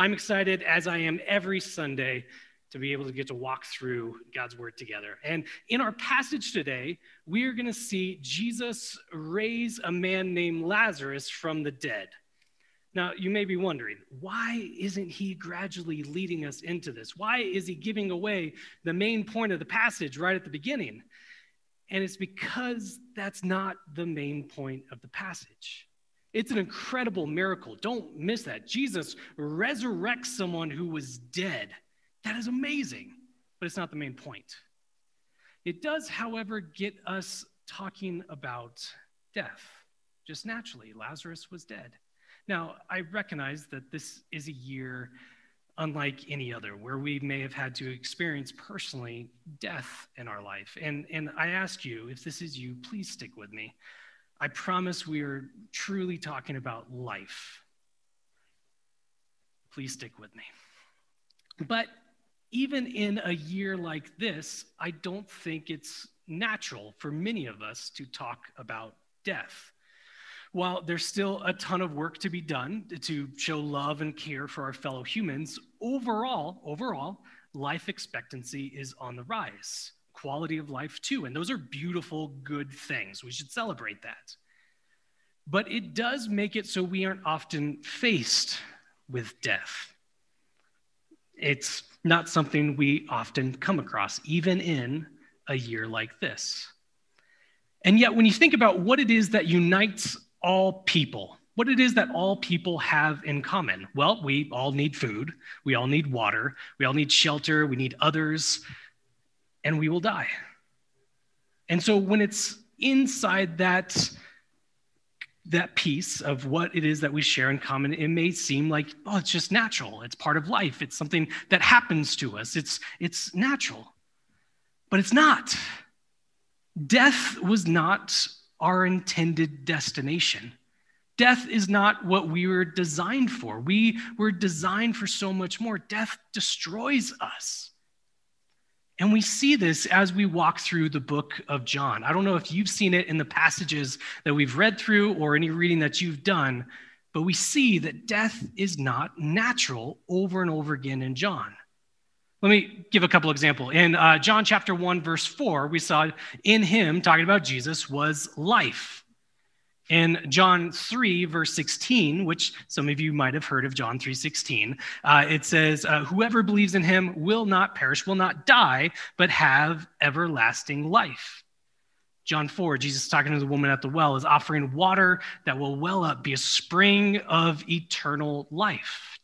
I'm excited, as I am every Sunday, to be able to get to walk through God's Word together. And in our passage today, we are going to see Jesus raise a man named Lazarus from the dead. Now, you may be wondering, why isn't he gradually leading us into this? Why is he giving away the main point of the passage right at the beginning? And it's because that's not the main point of the passage. It's an incredible miracle. Don't miss that. Jesus resurrects someone who was dead. That is amazing, but it's not the main point. It does, however, get us talking about death, just naturally. Lazarus was dead. Now, I recognize that this is a year unlike any other where we may have had to experience personally death in our life. And, and I ask you, if this is you, please stick with me. I promise we are truly talking about life. Please stick with me. But even in a year like this, I don't think it's natural for many of us to talk about death. While there's still a ton of work to be done to show love and care for our fellow humans, overall, overall, life expectancy is on the rise quality of life too. And those are beautiful, good things. We should celebrate that. But it does make it so we aren't often faced with death. It's not something we often come across, even in a year like this. And yet, when you think about what it is that unites all people, what it is that all people have in common, well, we all need food, we all need water, we all need shelter, we need others, and we will die. And so when it's inside that that piece of what it is that we share in common, it may seem like, oh, it's just natural. It's part of life. It's something that happens to us. It's, it's natural. But it's not. Death was not our intended destination. Death is not what we were designed for. We were designed for so much more. Death destroys us. And we see this as we walk through the book of John. I don't know if you've seen it in the passages that we've read through or any reading that you've done, but we see that death is not natural over and over again in John. Let me give a couple examples. In uh, John chapter 1, verse 4, we saw in him, talking about Jesus, was life. In John 3, verse 16, which some of you might have heard of John 3 16, uh, it says, uh, Whoever believes in him will not perish, will not die, but have everlasting life. John 4, Jesus talking to the woman at the well, is offering water that will well up, be a spring of eternal life.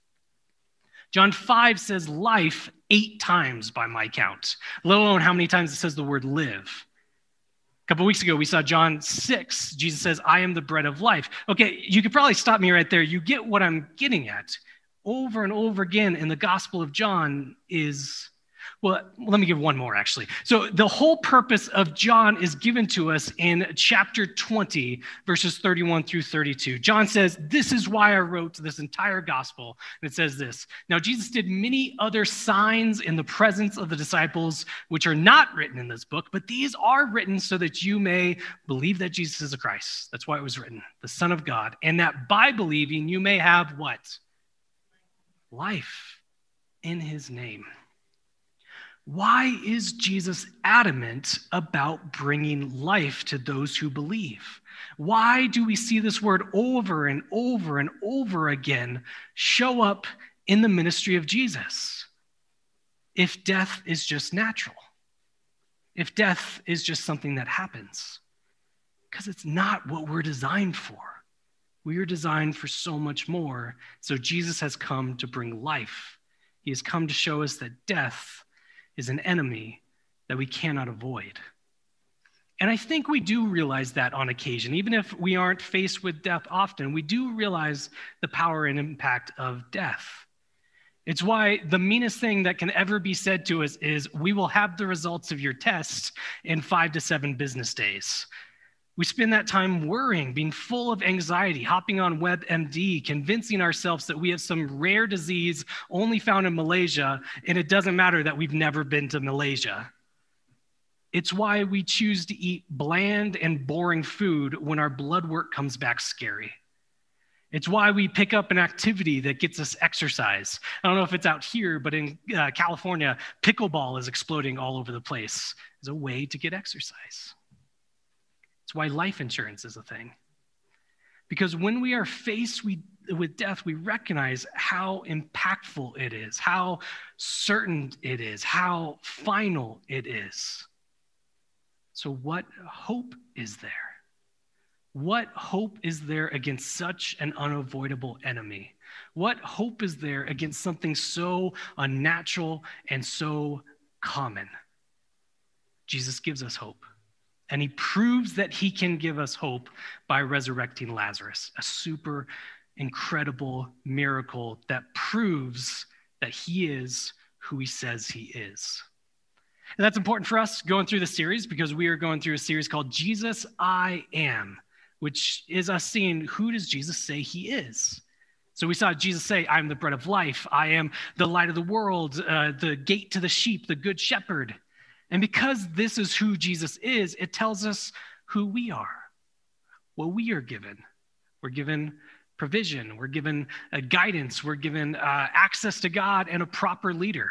John 5 says life eight times by my count, let alone how many times it says the word live. A couple weeks ago, we saw John 6. Jesus says, I am the bread of life. Okay, you could probably stop me right there. You get what I'm getting at. Over and over again in the Gospel of John is well, let me give one more actually. So, the whole purpose of John is given to us in chapter 20, verses 31 through 32. John says, This is why I wrote this entire gospel. And it says this Now, Jesus did many other signs in the presence of the disciples, which are not written in this book, but these are written so that you may believe that Jesus is a Christ. That's why it was written, the Son of God. And that by believing, you may have what? Life in his name. Why is Jesus adamant about bringing life to those who believe? Why do we see this word over and over and over again show up in the ministry of Jesus? If death is just natural, if death is just something that happens, because it's not what we're designed for. We are designed for so much more. So Jesus has come to bring life. He has come to show us that death is an enemy that we cannot avoid. And I think we do realize that on occasion. Even if we aren't faced with death often, we do realize the power and impact of death. It's why the meanest thing that can ever be said to us is, We will have the results of your test in five to seven business days. We spend that time worrying, being full of anxiety, hopping on WebMD, convincing ourselves that we have some rare disease only found in Malaysia, and it doesn't matter that we've never been to Malaysia. It's why we choose to eat bland and boring food when our blood work comes back scary. It's why we pick up an activity that gets us exercise. I don't know if it's out here, but in uh, California, pickleball is exploding all over the place as a way to get exercise. It's why life insurance is a thing. Because when we are faced with, with death, we recognize how impactful it is, how certain it is, how final it is. So, what hope is there? What hope is there against such an unavoidable enemy? What hope is there against something so unnatural and so common? Jesus gives us hope. And he proves that he can give us hope by resurrecting Lazarus, a super incredible miracle that proves that he is who he says he is. And that's important for us going through the series because we are going through a series called Jesus I Am which is us seeing who does Jesus say he is. So we saw Jesus say, I am the bread of life. I am the light of the world, uh, the gate to the sheep, the good shepherd. And because this is who Jesus is, it tells us who we are, what we are given. We're given provision, we're given uh, guidance, we're given uh, access to God and a proper leader,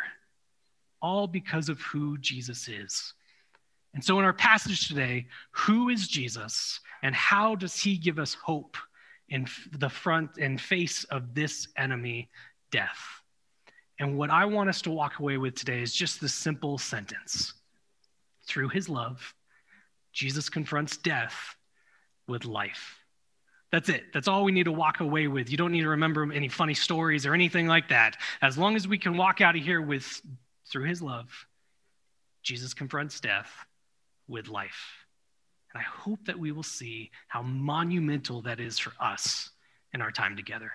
all because of who Jesus is. And so, in our passage today, who is Jesus and how does he give us hope in the front and face of this enemy, death? And what I want us to walk away with today is just this simple sentence Through his love, Jesus confronts death with life. That's it. That's all we need to walk away with. You don't need to remember any funny stories or anything like that. As long as we can walk out of here with, through his love, Jesus confronts death with life. And I hope that we will see how monumental that is for us in our time together.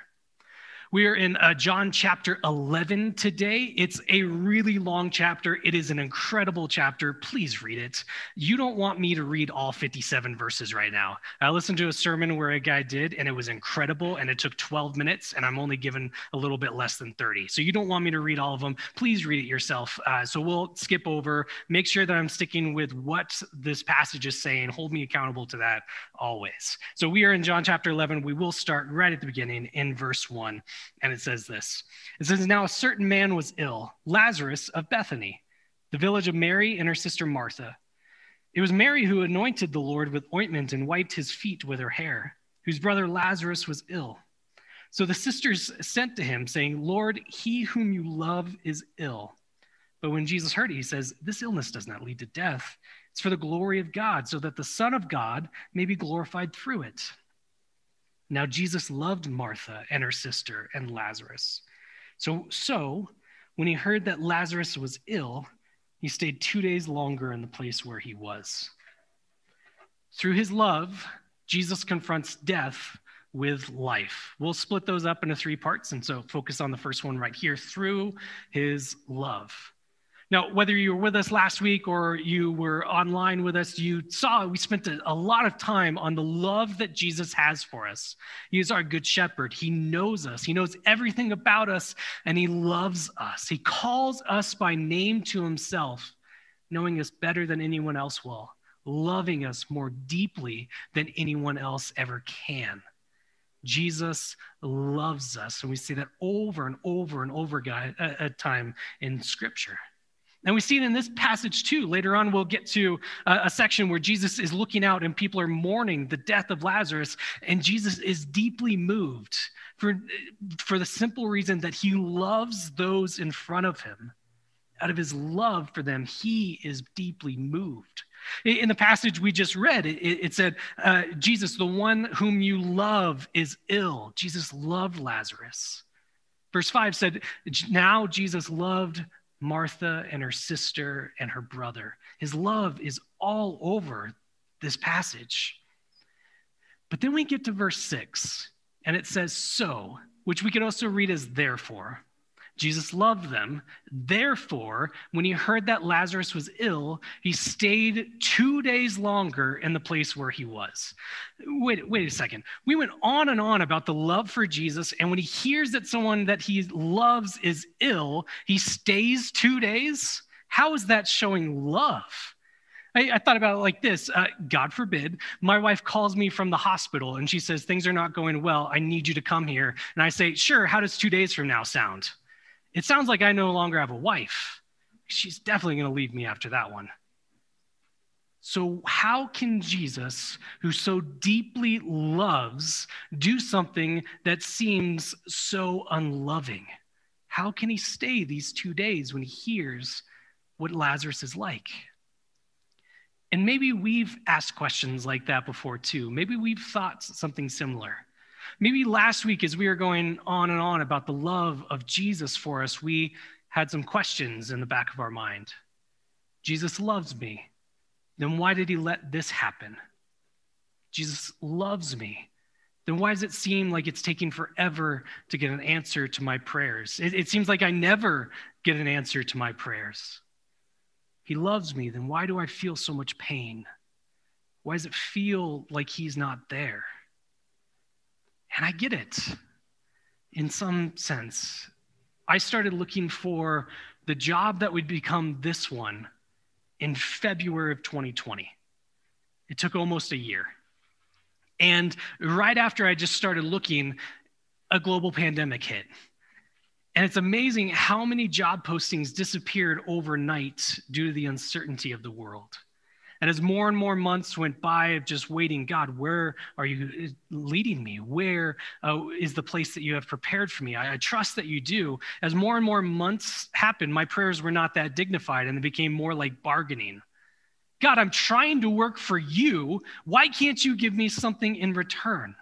We are in uh, John chapter 11 today. It's a really long chapter. It is an incredible chapter. Please read it. You don't want me to read all 57 verses right now. I listened to a sermon where a guy did, and it was incredible, and it took 12 minutes, and I'm only given a little bit less than 30. So you don't want me to read all of them. Please read it yourself. Uh, so we'll skip over, make sure that I'm sticking with what this passage is saying. Hold me accountable to that always. So we are in John chapter 11. We will start right at the beginning in verse 1. And it says this It says, Now a certain man was ill, Lazarus of Bethany, the village of Mary and her sister Martha. It was Mary who anointed the Lord with ointment and wiped his feet with her hair, whose brother Lazarus was ill. So the sisters sent to him, saying, Lord, he whom you love is ill. But when Jesus heard it, he says, This illness does not lead to death. It's for the glory of God, so that the Son of God may be glorified through it. Now, Jesus loved Martha and her sister and Lazarus. So, so when he heard that Lazarus was ill, he stayed two days longer in the place where he was. Through his love, Jesus confronts death with life. We'll split those up into three parts, and so focus on the first one right here through his love. Now, whether you were with us last week or you were online with us, you saw we spent a, a, lot of time on the love that Jesus has for us. He is our good shepherd. He knows us, He knows everything about us, and He loves us. He calls us by name to Himself, knowing us better than anyone else will, loving us more deeply than anyone else ever can. Jesus loves us, and we see that over and over and over again at time in Scripture. And we see it in this passage too. Later on, we'll get to a, a, section where Jesus is looking out and people are mourning the death of Lazarus, and Jesus is deeply moved for, for the simple reason that he loves those in front of him. Out of his love for them, he is deeply moved. In the passage we just read, it, it said, uh, Jesus, the one whom you love, is ill. Jesus loved Lazarus. Verse 5 said, Now Jesus loved Martha and her sister and her brother. His love is all over this passage. But then we get to verse six, and it says, So, which we could also read as therefore. Jesus loved them. Therefore, when he heard that Lazarus was ill, he stayed two days longer in the place where he was. Wait, wait a second. We went on and on about the love for Jesus, and when he hears that someone that he loves is ill, he stays two days. How is that showing love? I, I thought about it like this uh, God forbid, my wife calls me from the hospital and she says, Things are not going well. I need you to come here. And I say, Sure, how does two days from now sound? It sounds like I no longer have a wife. She's definitely going to leave me after that one. So, how can Jesus, who so deeply loves, do something that seems so unloving? How can he stay these two days when he hears what Lazarus is like? And maybe we've asked questions like that before too. Maybe we've thought something similar. Maybe last week, as we were going on and on about the love of Jesus for us, we had some questions in the back of our mind. Jesus loves me. Then why did he let this happen? Jesus loves me. Then why does it seem like it's taking forever to get an answer to my prayers? It, it seems like I never get an answer to my prayers he loves me, then why do I feel so much pain? Why does it feel like he's not there? And I get it in some sense. I started looking for the job that would become this one in February of 2020. It took almost a year. And right after I just started looking, a global pandemic hit. And it's amazing how many job postings disappeared overnight due to the uncertainty of the world. And as more and more months went by of just waiting, God, where are you leading me? Where uh, is the place that you have prepared for me? I, I, trust that you do. As more and more months happened, my prayers were not that dignified and they became more like bargaining. God, I'm trying to work for you. Why can't you give me something in return?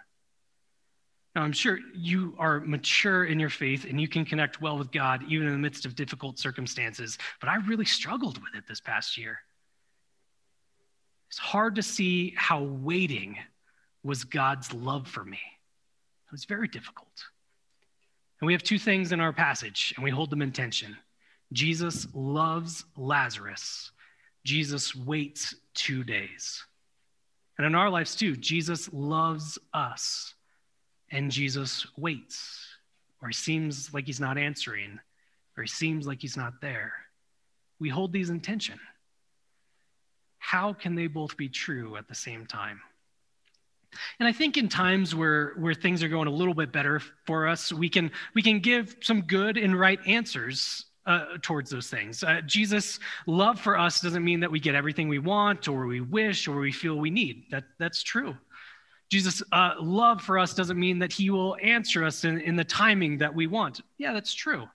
Now, I'm sure you are mature in your faith and you can connect well with God even in the midst of difficult circumstances, but I really struggled with it this past year. It's hard to see how waiting was God's love for me. It was very difficult. And we have two things in our passage, and we hold them in tension. Jesus loves Lazarus, Jesus waits two days. And in our lives too, Jesus loves us and Jesus waits, or he seems like he's not answering, or he seems like he's not there. We hold these in tension. How can they both be true at the same time? And I think in times where, where things are going a little bit better for us, we can, we can give some good and right answers uh, towards those things. Uh, Jesus' love for us doesn't mean that we get everything we want or we wish or we feel we need. That, that's true. Jesus' uh, love for us doesn't mean that he will answer us in, in the timing that we want. Yeah, that's true.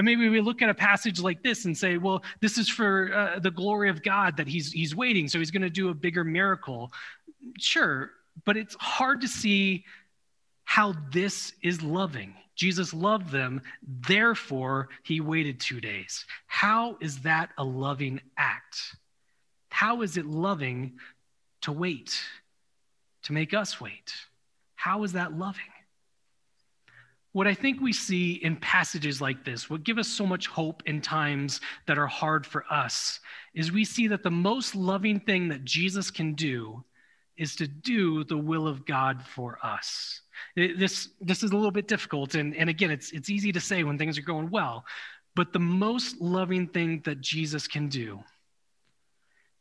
And maybe we look at a passage like this and say, well, this is for uh, the glory of God that he's, he's waiting, so he's going to do a bigger miracle. Sure, but it's hard to see how this is loving. Jesus loved them, therefore, he waited two days. How is that a loving act? How is it loving to wait? to make us wait. How is that loving? What I think we see in passages like this, what give us so much hope in times that are hard for us, is we see that the most loving thing that Jesus can do is to do the will of God for us. This, this is a little bit difficult, and, and again, it's, it's easy to say when things are going well, but the most loving thing that Jesus can do,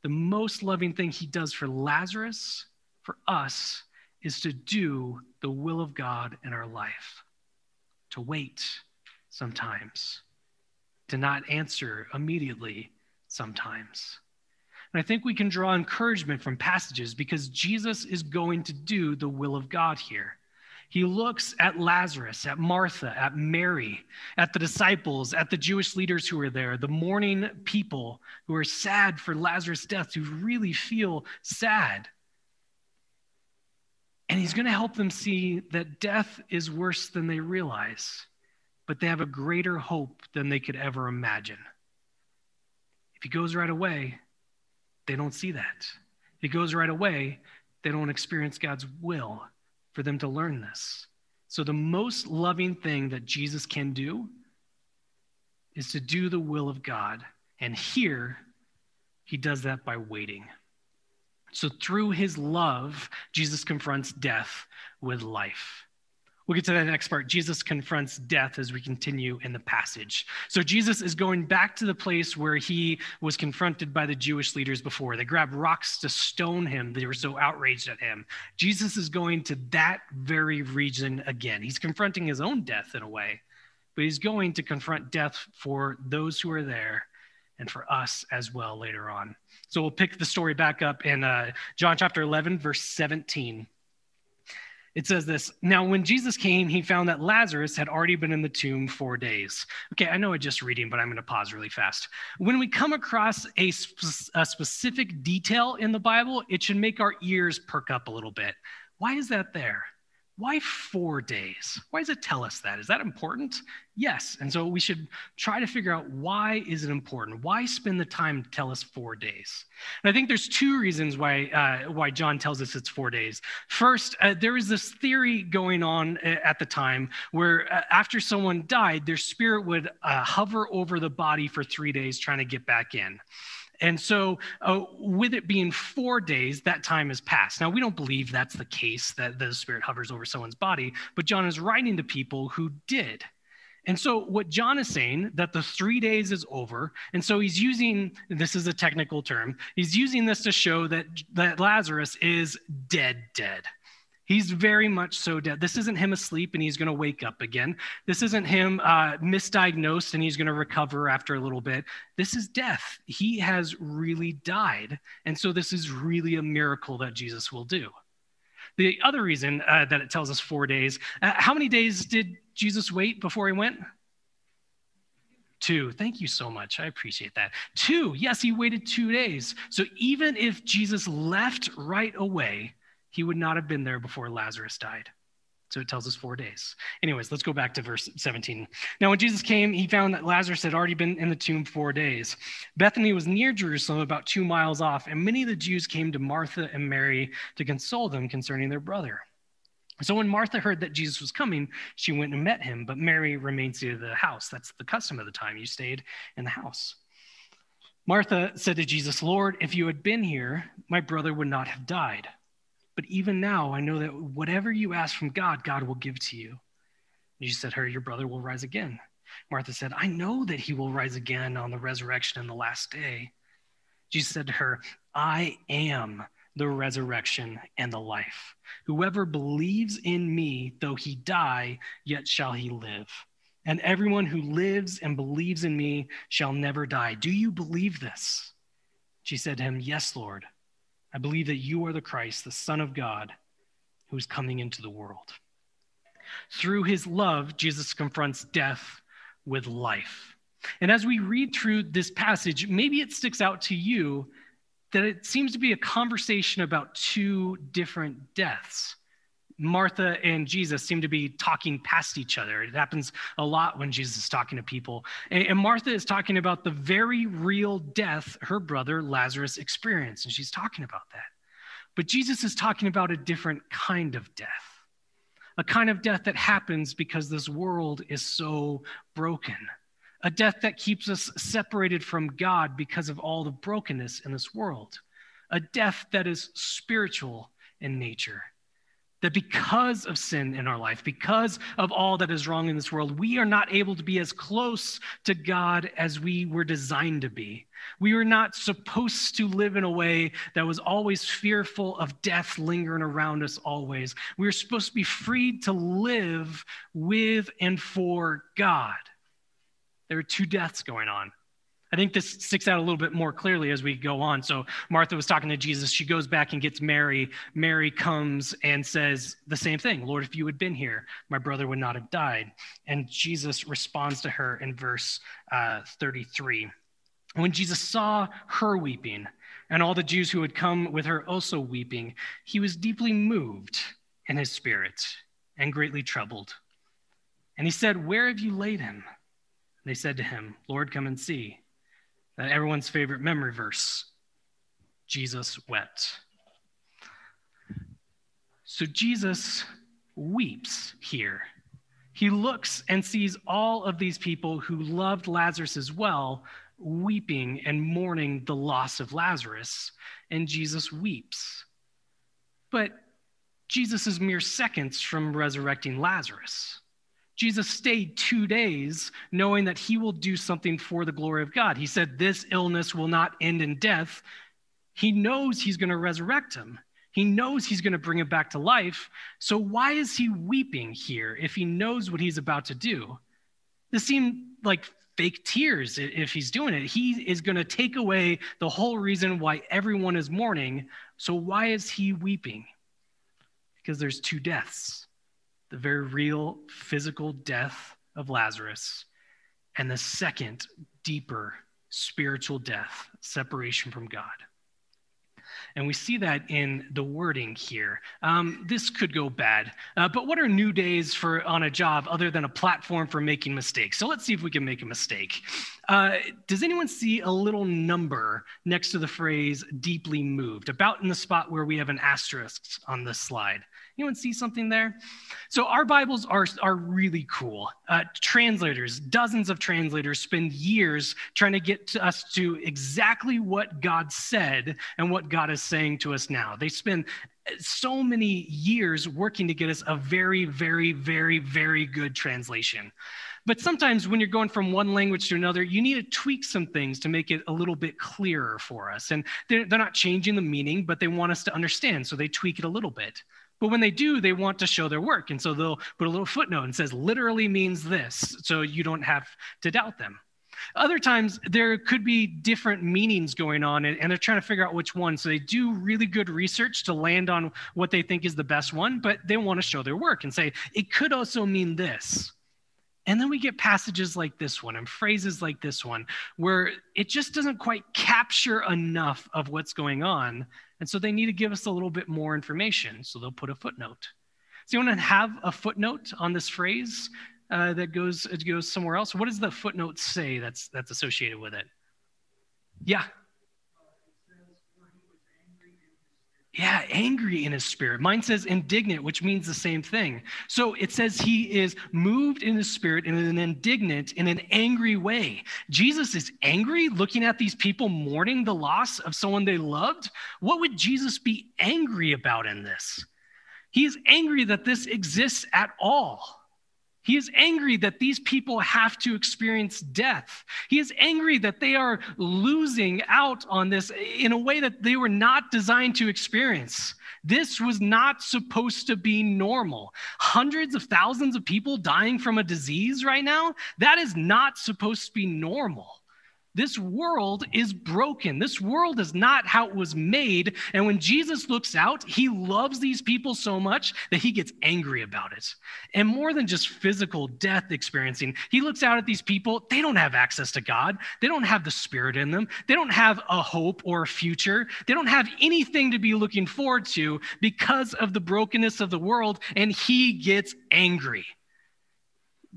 the most loving thing he does for Lazarus for us is to do the will of God in our life, to wait sometimes, to not answer immediately sometimes. And I think we can draw encouragement from passages because Jesus is going to do the will of God here. He looks at Lazarus, at Martha, at Mary, at the disciples, at the Jewish leaders who are there, the mourning people who are sad for Lazarus' death, who really feel sad. And he's going to help them see that death is worse than they realize, but they have a greater hope than they could ever imagine. If he goes right away, they don't see that. If he goes right away, they don't experience God's will for them to learn this. So, the most loving thing that Jesus can do is to do the will of God. And here, he does that by waiting. So, through his love, Jesus confronts death with life. We'll get to that next part. Jesus confronts death as we continue in the passage. So Jesus is going back to the place where he was confronted by the Jewish leaders before. They grabbed rocks to stone him, they were so outraged at him. Jesus is going to that very region again. He's confronting his own death in a way, but he's going to confront death for those who are there and for us as well later on. So we'll pick the story back up in uh, John chapter 11, verse 17. It says this Now, when Jesus came, he found that Lazarus had already been in the tomb four days. Okay, I know I'm just reading, but I'm going to pause really fast. When we come across a, sp- a specific detail in the Bible, it should make our ears perk up a little bit. Why is that there? Why four days? Why does it tell us that? Is that important? Yes. And so we should try to figure out why is it important? Why spend the time to tell us four days? And I think there's two reasons why uh, why John tells us it's four days. First, uh, there was this theory going on uh, at the time where uh, after someone died, their spirit would uh, hover over the body for three days, trying to get back in. And so, uh, with it being four days, that time has passed. Now, we don't believe that's the case, that the Spirit hovers over someone's body, but John is writing to people who did. And so, what John is saying, that the three days is over. And so, he's using this is a technical term, he's using this to show that, that Lazarus is dead, dead. He's very much so dead. This isn't him asleep and he's going to wake up again. This isn't him uh, misdiagnosed and he's going to recover after a little bit. This is death. He has really died. And so this is really a miracle that Jesus will do. The other reason uh, that it tells us four days, uh, how many days did Jesus wait before he went? Two. Thank you so much. I appreciate that. Two. Yes, he waited two days. So even if Jesus left right away, he would not have been there before Lazarus died. So it tells us four days. Anyways, let's go back to verse 17. Now, when Jesus came, he found that Lazarus had already been in the tomb four days. Bethany was near Jerusalem, about two miles off, and many of the Jews came to Martha and Mary to console them concerning their brother. So when Martha heard that Jesus was coming, she went and met him, but Mary remained at the house. That's the custom of the time. You stayed in the house. Martha said to Jesus, Lord, if you had been here, my brother would not have died. But even now, I know that whatever you ask from God, God will give to you. Jesus said to her, Your brother will rise again. Martha said, I know that he will rise again on the resurrection in the last day. Jesus said to her, I am the resurrection and the life. Whoever believes in me, though he die, yet shall he live. And everyone who lives and believes in me shall never die. Do you believe this? She said to him, Yes, Lord. I believe that you are the Christ, the Son of God, who is coming into the world. Through his love, Jesus confronts death with life. And as we read through this passage, maybe it sticks out to you that it seems to be a conversation about two different deaths. Martha and Jesus seem to be talking past each other. It happens a lot when Jesus is talking to people. And, Martha is talking about the very real death her brother Lazarus experienced, and she's talking about that. But Jesus is talking about a different kind of death, a kind of death that happens because this world is so broken, a death that keeps us separated from God because of all the brokenness in this world, a death that is spiritual in nature that because of sin in our life, because of all that is wrong in this world, we are not able to be as close to God as we were designed to be. We were not supposed to live in a way that was always fearful of death lingering around us always. We were supposed to be freed to live with and for God. There are two deaths going on I think this sticks out a little bit more clearly as we go on. So Martha was talking to Jesus. She goes back and gets Mary. Mary comes and says the same thing Lord, if you had been here, my brother would not have died. And Jesus responds to her in verse uh, 33. When Jesus saw her weeping, and all the Jews who had come with her also weeping, he was deeply moved in his spirit and greatly troubled. And he said, Where have you laid him? they said to him, Lord, come and see everyone's favorite memory verse Jesus wept. So Jesus weeps here. He looks and sees all of these people who loved Lazarus as well, weeping and mourning the loss of Lazarus, and Jesus weeps. But Jesus is mere seconds from resurrecting Lazarus. Jesus stayed two days knowing that he will do something for the glory of God. He said, This illness will not end in death. He knows he's going to resurrect him. He knows he's going to bring him back to life. So, why is he weeping here if he knows what he's about to do? This seemed like fake tears if he's doing it. He is going to take away the whole reason why everyone is mourning. So, why is he weeping? Because there's two deaths the very real physical death of Lazarus, and the second, deeper spiritual death, separation from God. And we see that in the wording here. Um, this could go bad. Uh, but what are new days for on a job other than a platform for making mistakes? So let's see if we can make a mistake. Uh, does anyone see a little number next to the phrase deeply moved, about in the spot where we have an asterisk on this slide? Anyone see something there? So our Bibles are, are really cool. Uh, translators, dozens of translators spend years trying to get to us to exactly what God said and what God is saying to us now. They spend so many years working to get us a very, very, very, very good translation. But sometimes when you're going from one language to another, you need to tweak some things to make it a little bit clearer for us. And they're, they're not changing the meaning, but they want us to understand, so they tweak it a little bit. But when they do, they want to show their work. And so they'll put a little footnote and says, literally means this, so you don't have to doubt them. Other times, there could be different meanings going on, and, they're trying to figure out which one. So they do really good research to land on what they think is the best one, but they want to show their work and say, it could also mean this. And then we get passages like this one and phrases like this one where it just doesn't quite capture enough of what's going on. And so they need to give us a little bit more information. So they'll put a footnote. So you want to have a footnote on this phrase uh, that goes, it goes somewhere else? What does the footnote say that's, that's associated with it? Yeah. Yeah, angry in his spirit. Mine says indignant, which means the same thing. So it says he is moved in his spirit in an indignant, in an angry way. Jesus is angry looking at these people mourning the loss of someone they loved. What would Jesus be angry about in this? He is angry that this exists at all. He is angry that these people have to experience death. He is angry that they are losing out on this in a way that they were not designed to experience. This was not supposed to be normal. Hundreds of thousands of people dying from a disease right now, that is not supposed to be normal. This world is broken. This world is not how it was made. And when Jesus looks out, he loves these people so much that he gets angry about it. And more than just physical death experiencing, he looks out at these people. They don't have access to God, they don't have the Spirit in them, they don't have a hope or a future, they don't have anything to be looking forward to because of the brokenness of the world. And he gets angry.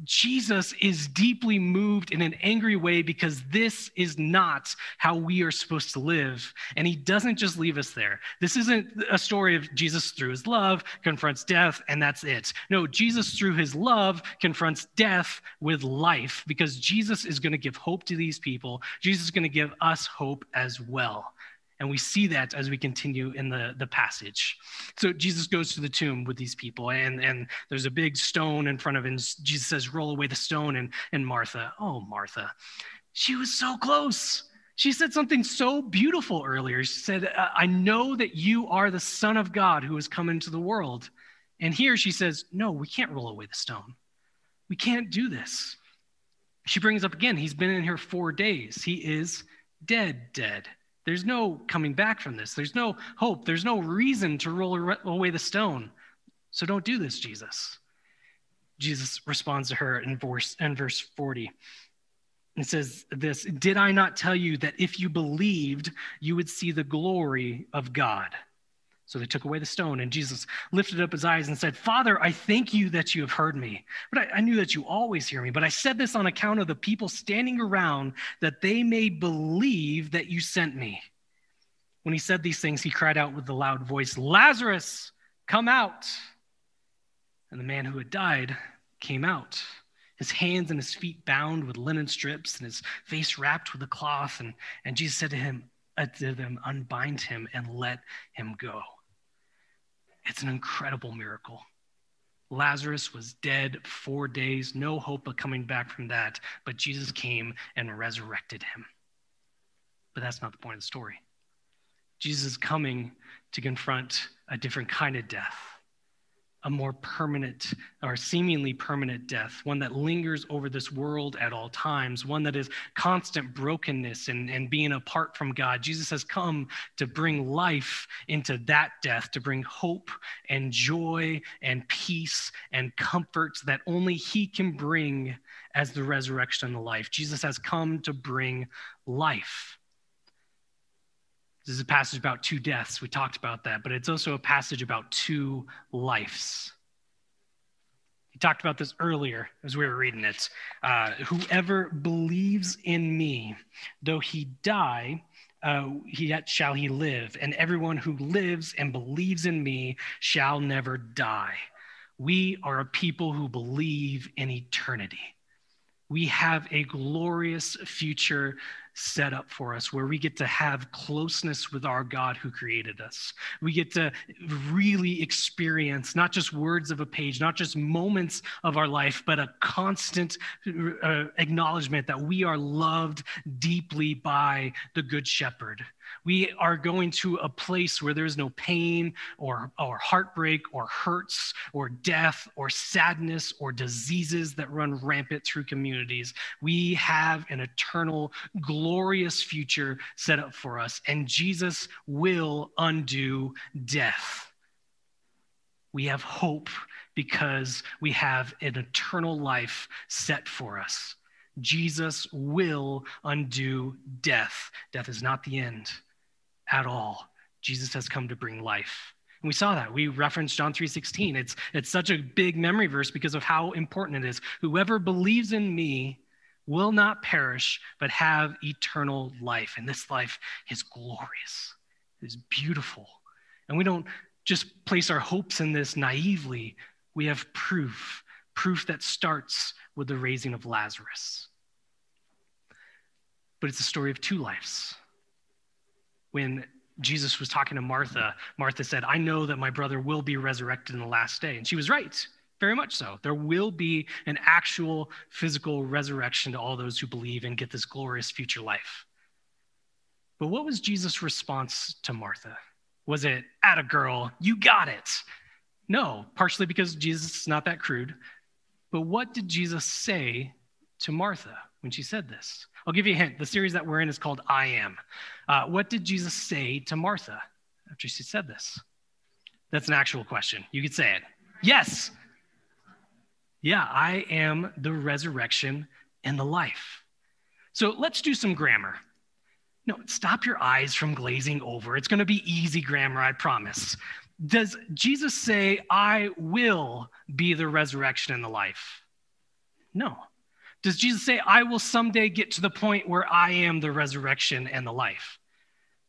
Jesus is deeply moved in an angry way because this is not how we are supposed to live. And he doesn't just leave us there. This isn't a story of Jesus through his love confronts death and that's it. No, Jesus through his love confronts death with life because Jesus is going to give hope to these people. Jesus is going to give us hope as well. And we see that as we continue in the, the passage. So Jesus goes to the tomb with these people, and, and there's a big stone in front of him. Jesus says, Roll away the stone. And, and Martha, oh, Martha, she was so close. She said something so beautiful earlier. She said, I know that you are the Son of God who has come into the world. And here she says, No, we can't roll away the stone. We can't do this. She brings up again, he's been in here four days. He is dead, dead. There's no coming back from this. There's no hope. There's no reason to roll away the stone. So don't do this, Jesus. Jesus responds to her in verse, in verse 40. It says this Did I not tell you that if you believed, you would see the glory of God? So they took away the stone, and Jesus lifted up his eyes and said, Father, I thank you that you have heard me. But I, I, knew that you always hear me. But I said this on account of the people standing around, that they may believe that you sent me. When he said these things, he cried out with a loud voice, Lazarus, come out. And the man who had died came out, his hands and his feet bound with linen strips, and his face wrapped with a cloth. And, and Jesus said to him, uh, to them, unbind him and let him go. It's an incredible miracle. Lazarus was dead four days, no hope of coming back from that, but Jesus came and resurrected him. But that's not the point of the story. Jesus is coming to confront a different kind of death a more permanent or seemingly permanent death, one that lingers over this world at all times, one that is constant brokenness and, and being apart from God. Jesus has come to bring life into that death, to bring hope and joy and peace and comfort that only He can bring as the resurrection and the life. Jesus has come to bring life. This is a passage about two deaths. We talked about that, but it's also a passage about two lives. He talked about this earlier as we were reading it. Uh, Whoever believes in me, though he die, uh, yet shall he live. And everyone who lives and believes in me shall never die. We are a people who believe in eternity. We have a glorious future set up for us where we get to have closeness with our God who created us. We get to really experience not just words of a page, not just moments of our life, but a constant uh, acknowledgement that we are loved deeply by the Good Shepherd we are going to a place where there's no pain or, or heartbreak or hurts or death or sadness or diseases that run rampant through communities. We have an eternal, glorious future set up for us, and Jesus will undo death. We have hope because we have an eternal life set for us. Jesus will undo death. Death is not the end at all. Jesus has come to bring life. And we saw that. We referenced John 3:16. It's it's such a big memory verse because of how important it is. Whoever believes in me will not perish but have eternal life. And this life is glorious. It is beautiful. And we don't just place our hopes in this naively. We have proof, proof that starts with the raising of Lazarus. But it's a story of two lives when Jesus was talking to Martha, Martha said, I know that my brother will be resurrected in the last day. And she was right, very much so. There will be an actual physical resurrection to all those who believe and get this glorious future life. But what was Jesus' response to Martha? Was it, at a girl, you got it? No, partially because Jesus is not that crude. But what did Jesus say to Martha when she said this? I'll give you a hint. The series that we're in is called I Am. Uh, what did Jesus say to Martha after she said this? That's an actual question. You could say it. Yes. Yeah, I am the resurrection and the life. So let's do some grammar. No, stop your eyes from glazing over. It's going to be easy grammar, I promise. Does Jesus say, I will be the resurrection and the life? No. Does Jesus say, I will someday get to the point where I am the resurrection and the life?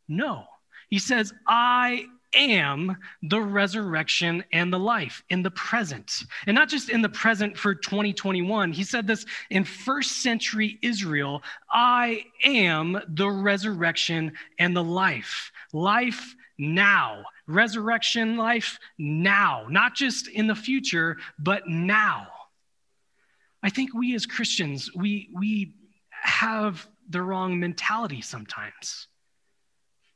No. He says, I am the resurrection and the life in the present. And not just in the present for 2021. He said this in first century Israel I am the resurrection and the life. Life now. Resurrection life now. Not just in the future, but now. I think we as Christians, we, we have the wrong mentality sometimes.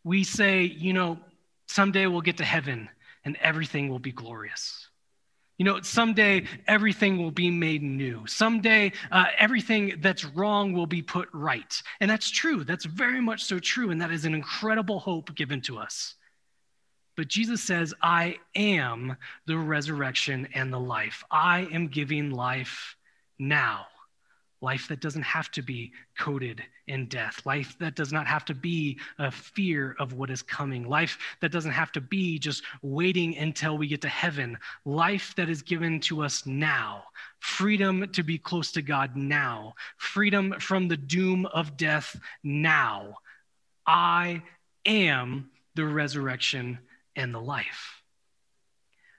We say, you know, someday we'll get to heaven and everything will be glorious. You know, someday everything will be made new. Someday uh, everything that's wrong will be put right. And that's true. That's very much so true. And that is an incredible hope given to us. But Jesus says, I am the resurrection and the life. I am giving life now. Life that doesn't have to be coded in death. Life that does not have to be a fear of what is coming. Life that doesn't have to be just waiting until we get to heaven. Life that is given to us now. Freedom to be close to God now. Freedom from the doom of death now. I am the resurrection and the life.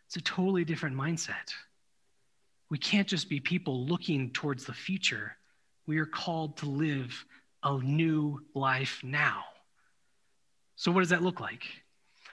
It's a totally different mindset. We can't just be people looking towards the future. We are called to live a new life now. So, what does that look like?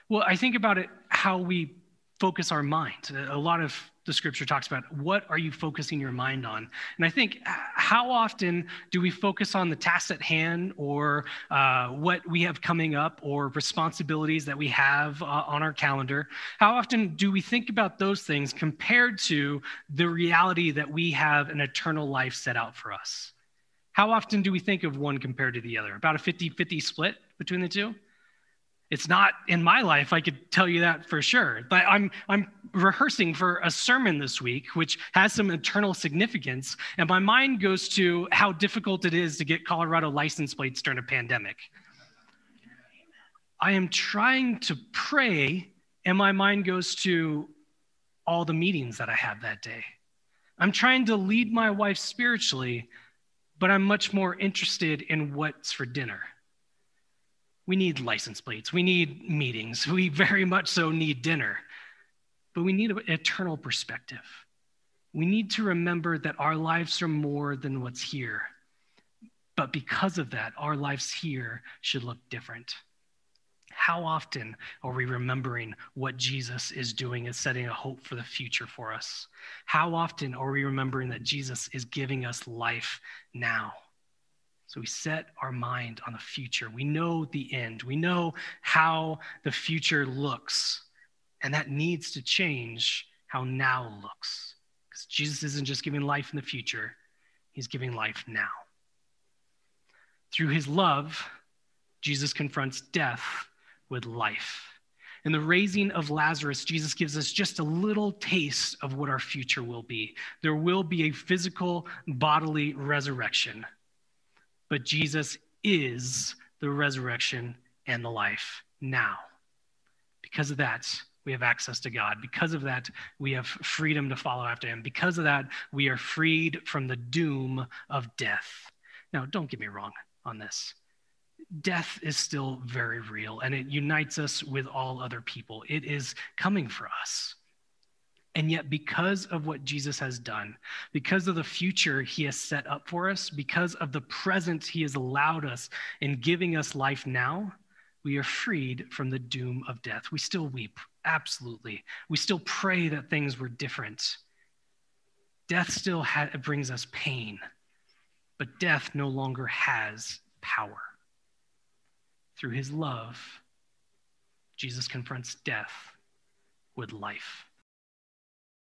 Well, I think about it how we focus our mind. A lot of the scripture talks about what are you focusing your mind on? And I think how often do we focus on the tasks at hand or uh, what we have coming up or responsibilities that we have uh, on our calendar? How often do we think about those things compared to the reality that we have an eternal life set out for us? How often do we think of one compared to the other? About a 50 50 split between the two? It's not in my life, I could tell you that for sure. But I'm, I'm rehearsing for a sermon this week, which has some eternal significance. And my mind goes to how difficult it is to get Colorado license plates during a pandemic. I am trying to pray, and my mind goes to all the meetings that I have that day. I'm trying to lead my wife spiritually, but I'm much more interested in what's for dinner. We need license plates. We need meetings. We very much so need dinner. But we need an eternal perspective. We need to remember that our lives are more than what's here. But because of that, our lives here should look different. How often are we remembering what Jesus is doing and setting a hope for the future for us? How often are we remembering that Jesus is giving us life now? So we set our mind on the future. We know the end. We know how the future looks. And that needs to change how now looks. Because Jesus isn't just giving life in the future, he's giving life now. Through his love, Jesus confronts death with life. In the raising of Lazarus, Jesus gives us just a little taste of what our future will be. There will be a physical, bodily resurrection but Jesus is the resurrection and the life now. Because of that, we have access to God. Because of that, we have freedom to follow after Him. Because of that, we are freed from the doom of death. Now, don't get me wrong on this. Death is still very real and it unites us with all other people. It is coming for us. And yet, because of what Jesus has done, because of the future he has set up for us, because of the present he has allowed us in giving us life now, we are freed from the doom of death. We still weep, absolutely. We still pray that things were different. Death still ha- brings us pain, but death no longer has power. Through his love, Jesus confronts death with life.